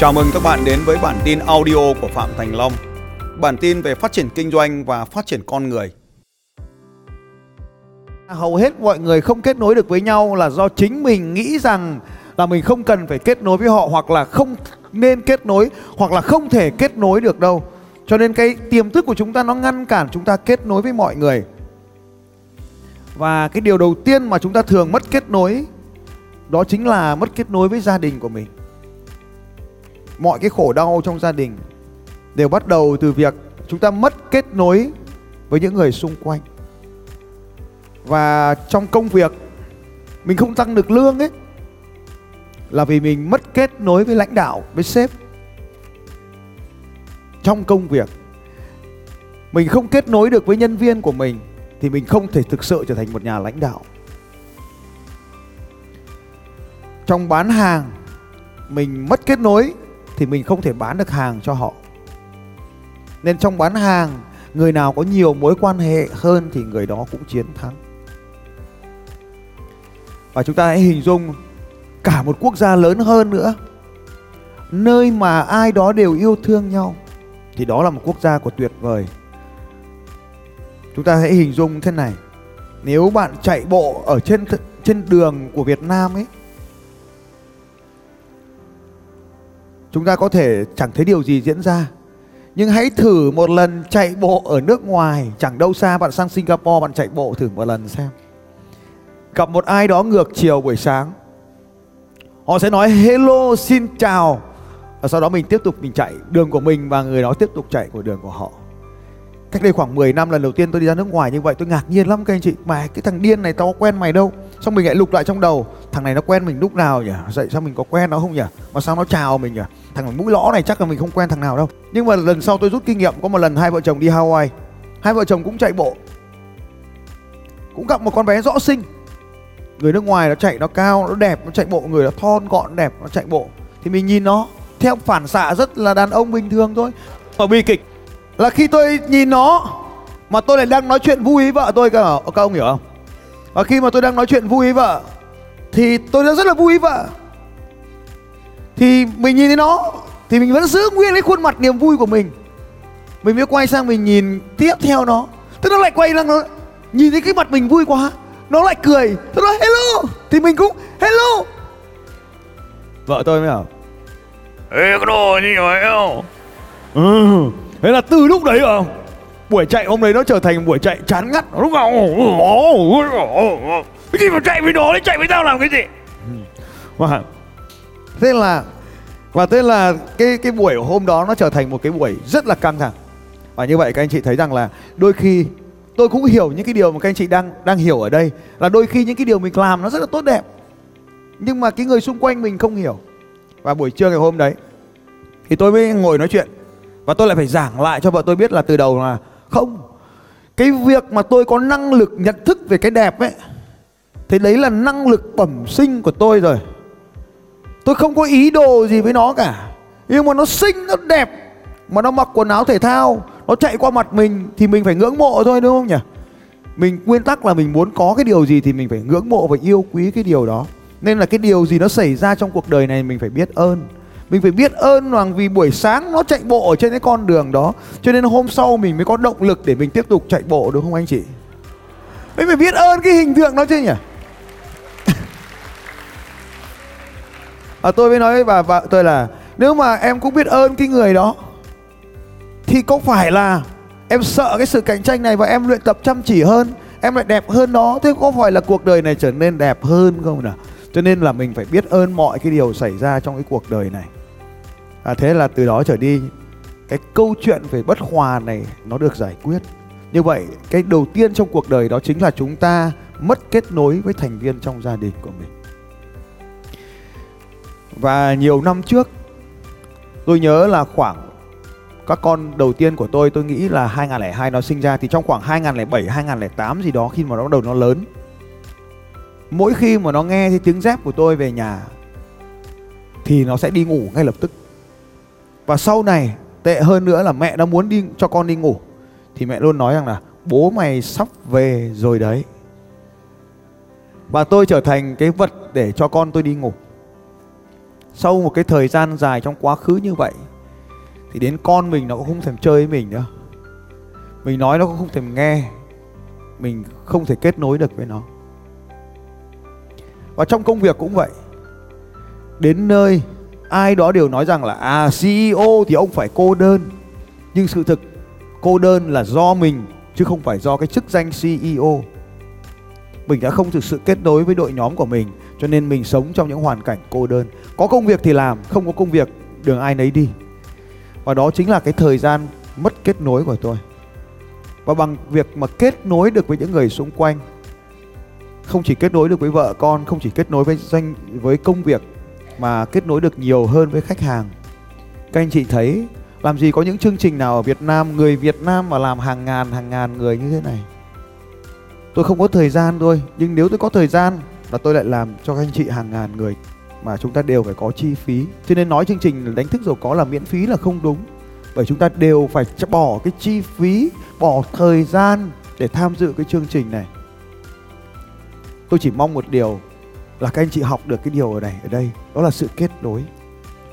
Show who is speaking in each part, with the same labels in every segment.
Speaker 1: Chào mừng các bạn đến với bản tin audio của Phạm Thành Long. Bản tin về phát triển kinh doanh và phát triển con người.
Speaker 2: Hầu hết mọi người không kết nối được với nhau là do chính mình nghĩ rằng là mình không cần phải kết nối với họ hoặc là không nên kết nối hoặc là không thể kết nối được đâu. Cho nên cái tiềm thức của chúng ta nó ngăn cản chúng ta kết nối với mọi người. Và cái điều đầu tiên mà chúng ta thường mất kết nối đó chính là mất kết nối với gia đình của mình. Mọi cái khổ đau trong gia đình đều bắt đầu từ việc chúng ta mất kết nối với những người xung quanh. Và trong công việc mình không tăng được lương ấy là vì mình mất kết nối với lãnh đạo, với sếp. Trong công việc mình không kết nối được với nhân viên của mình thì mình không thể thực sự trở thành một nhà lãnh đạo. Trong bán hàng mình mất kết nối thì mình không thể bán được hàng cho họ. Nên trong bán hàng, người nào có nhiều mối quan hệ hơn thì người đó cũng chiến thắng. Và chúng ta hãy hình dung cả một quốc gia lớn hơn nữa nơi mà ai đó đều yêu thương nhau thì đó là một quốc gia của tuyệt vời chúng ta hãy hình dung thế này nếu bạn chạy bộ ở trên trên đường của Việt Nam ấy chúng ta có thể chẳng thấy điều gì diễn ra. Nhưng hãy thử một lần chạy bộ ở nước ngoài. Chẳng đâu xa bạn sang Singapore, bạn chạy bộ thử một lần xem. Gặp một ai đó ngược chiều buổi sáng. Họ sẽ nói, hello, xin chào. Và sau đó mình tiếp tục mình chạy đường của mình và người đó tiếp tục chạy của đường của họ. Cách đây khoảng 10 năm lần đầu tiên tôi đi ra nước ngoài như vậy, tôi ngạc nhiên lắm các anh chị. Mà cái thằng điên này, tao có quen mày đâu. Xong mình lại lục lại trong đầu thằng này nó quen mình lúc nào nhỉ? Dậy sao mình có quen nó không nhỉ? Mà sao nó chào mình nhỉ? Thằng mũi lõ này chắc là mình không quen thằng nào đâu. Nhưng mà lần sau tôi rút kinh nghiệm, có một lần hai vợ chồng đi Hawaii. Hai vợ chồng cũng chạy bộ. Cũng gặp một con bé rõ sinh người nước ngoài nó chạy nó cao, nó đẹp, nó chạy bộ. Người nó thon, gọn, đẹp, nó chạy bộ. Thì mình nhìn nó, theo phản xạ rất là đàn ông bình thường thôi. Và bi kịch là khi tôi nhìn nó, mà tôi lại đang nói chuyện vui với vợ tôi cả các ông hiểu không? Và khi mà tôi đang nói chuyện vui với vợ thì tôi đang rất là vui vợ thì mình nhìn thấy nó thì mình vẫn giữ nguyên cái khuôn mặt niềm vui của mình. Mình mới quay sang mình nhìn tiếp theo nó. Thế nó lại quay sang nó nhìn thấy cái mặt mình vui quá. Nó lại cười. Nó nói hello! Thì mình cũng hello! Vợ tôi mới bảo
Speaker 3: Ê cái đồ như vậy không?
Speaker 2: Ừ thế là từ lúc đấy không buổi chạy hôm đấy nó trở thành buổi chạy chán ngắt. Lúc nào
Speaker 3: cái gì mà chạy với nó đấy chạy với tao làm cái gì? Ừ.
Speaker 2: Và thế là, và thế là cái cái buổi hôm đó nó trở thành một cái buổi rất là căng thẳng. Và như vậy các anh chị thấy rằng là đôi khi tôi cũng hiểu những cái điều mà các anh chị đang đang hiểu ở đây, là đôi khi những cái điều mình làm nó rất là tốt đẹp, nhưng mà cái người xung quanh mình không hiểu. Và buổi trưa ngày hôm đấy, thì tôi mới ngồi nói chuyện, và tôi lại phải giảng lại cho vợ tôi biết là từ đầu là không. Cái việc mà tôi có năng lực nhận thức về cái đẹp ấy thế đấy là năng lực bẩm sinh của tôi rồi. Tôi không có ý đồ gì với nó cả. Nhưng mà nó xinh, nó đẹp. Mà nó mặc quần áo thể thao, nó chạy qua mặt mình thì mình phải ngưỡng mộ thôi, đúng không nhỉ? Mình, nguyên tắc là mình muốn có cái điều gì thì mình phải ngưỡng mộ và yêu quý cái điều đó. Nên là cái điều gì nó xảy ra trong cuộc đời này mình phải biết ơn. Mình phải biết ơn rằng vì buổi sáng nó chạy bộ ở trên cái con đường đó. Cho nên hôm sau mình mới có động lực để mình tiếp tục chạy bộ, đúng không anh chị? Mình phải biết ơn cái hình tượng đó chứ nhỉ? À, tôi mới nói với bà vợ tôi là nếu mà em cũng biết ơn cái người đó thì có phải là em sợ cái sự cạnh tranh này và em luyện tập chăm chỉ hơn em lại đẹp hơn nó? Thế có phải là cuộc đời này trở nên đẹp hơn không nào? Cho nên là mình phải biết ơn mọi cái điều xảy ra trong cái cuộc đời này. À, thế là từ đó trở đi cái câu chuyện về bất hòa này nó được giải quyết. Như vậy cái đầu tiên trong cuộc đời đó chính là chúng ta mất kết nối với thành viên trong gia đình của mình và nhiều năm trước, tôi nhớ là khoảng các con đầu tiên của tôi tôi nghĩ là 2002 nó sinh ra, thì trong khoảng 2007 2008 gì đó, khi mà nó bắt đầu nó lớn, mỗi khi mà nó nghe thấy tiếng dép của tôi về nhà, thì nó sẽ đi ngủ ngay lập tức. Và sau này, tệ hơn nữa là mẹ nó muốn đi, cho con đi ngủ. Thì mẹ luôn nói rằng là, bố mày sắp về rồi đấy. Và tôi trở thành cái vật để cho con tôi đi ngủ sau một cái thời gian dài trong quá khứ như vậy, thì đến con mình nó cũng không thèm chơi với mình nữa. Mình nói nó cũng không thèm nghe. Mình không thể kết nối được với nó. Và trong công việc cũng vậy. Đến nơi, ai đó đều nói rằng là à CEO thì ông phải cô đơn. Nhưng sự thực, cô đơn là do mình, chứ không phải do cái chức danh CEO mình đã không thực sự kết nối với đội nhóm của mình cho nên mình sống trong những hoàn cảnh cô đơn. Có công việc thì làm, không có công việc, đường ai nấy đi. Và đó chính là cái thời gian mất kết nối của tôi. Và bằng việc mà kết nối được với những người xung quanh, không chỉ kết nối được với vợ con, không chỉ kết nối với doanh với công việc, mà kết nối được nhiều hơn với khách hàng. Các anh chị thấy, làm gì có những chương trình nào ở Việt Nam, người Việt Nam mà làm hàng ngàn hàng ngàn người như thế này? Tôi không có thời gian thôi, nhưng nếu tôi có thời gian và tôi lại làm cho các anh chị hàng ngàn người mà chúng ta đều phải có chi phí. Cho nên nói chương trình đánh thức giàu có là miễn phí là không đúng. Bởi chúng ta đều phải bỏ cái chi phí, bỏ thời gian để tham dự cái chương trình này. Tôi chỉ mong một điều là các anh chị học được cái điều ở này ở đây, đó là sự kết nối.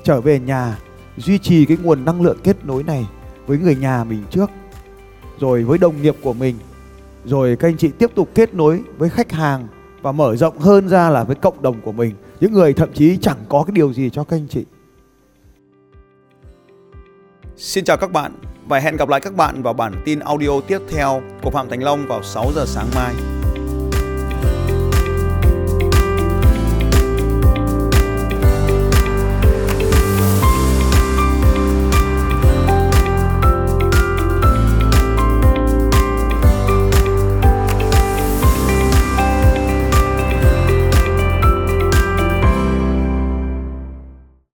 Speaker 2: Trở về nhà, duy trì cái nguồn năng lượng kết nối này với người nhà mình trước, rồi với đồng nghiệp của mình, rồi các anh chị tiếp tục kết nối với khách hàng và mở rộng hơn ra là với cộng đồng của mình những người thậm chí chẳng có cái điều gì cho các anh chị
Speaker 1: Xin chào các bạn và hẹn gặp lại các bạn vào bản tin audio tiếp theo của Phạm Thành Long vào 6 giờ sáng mai.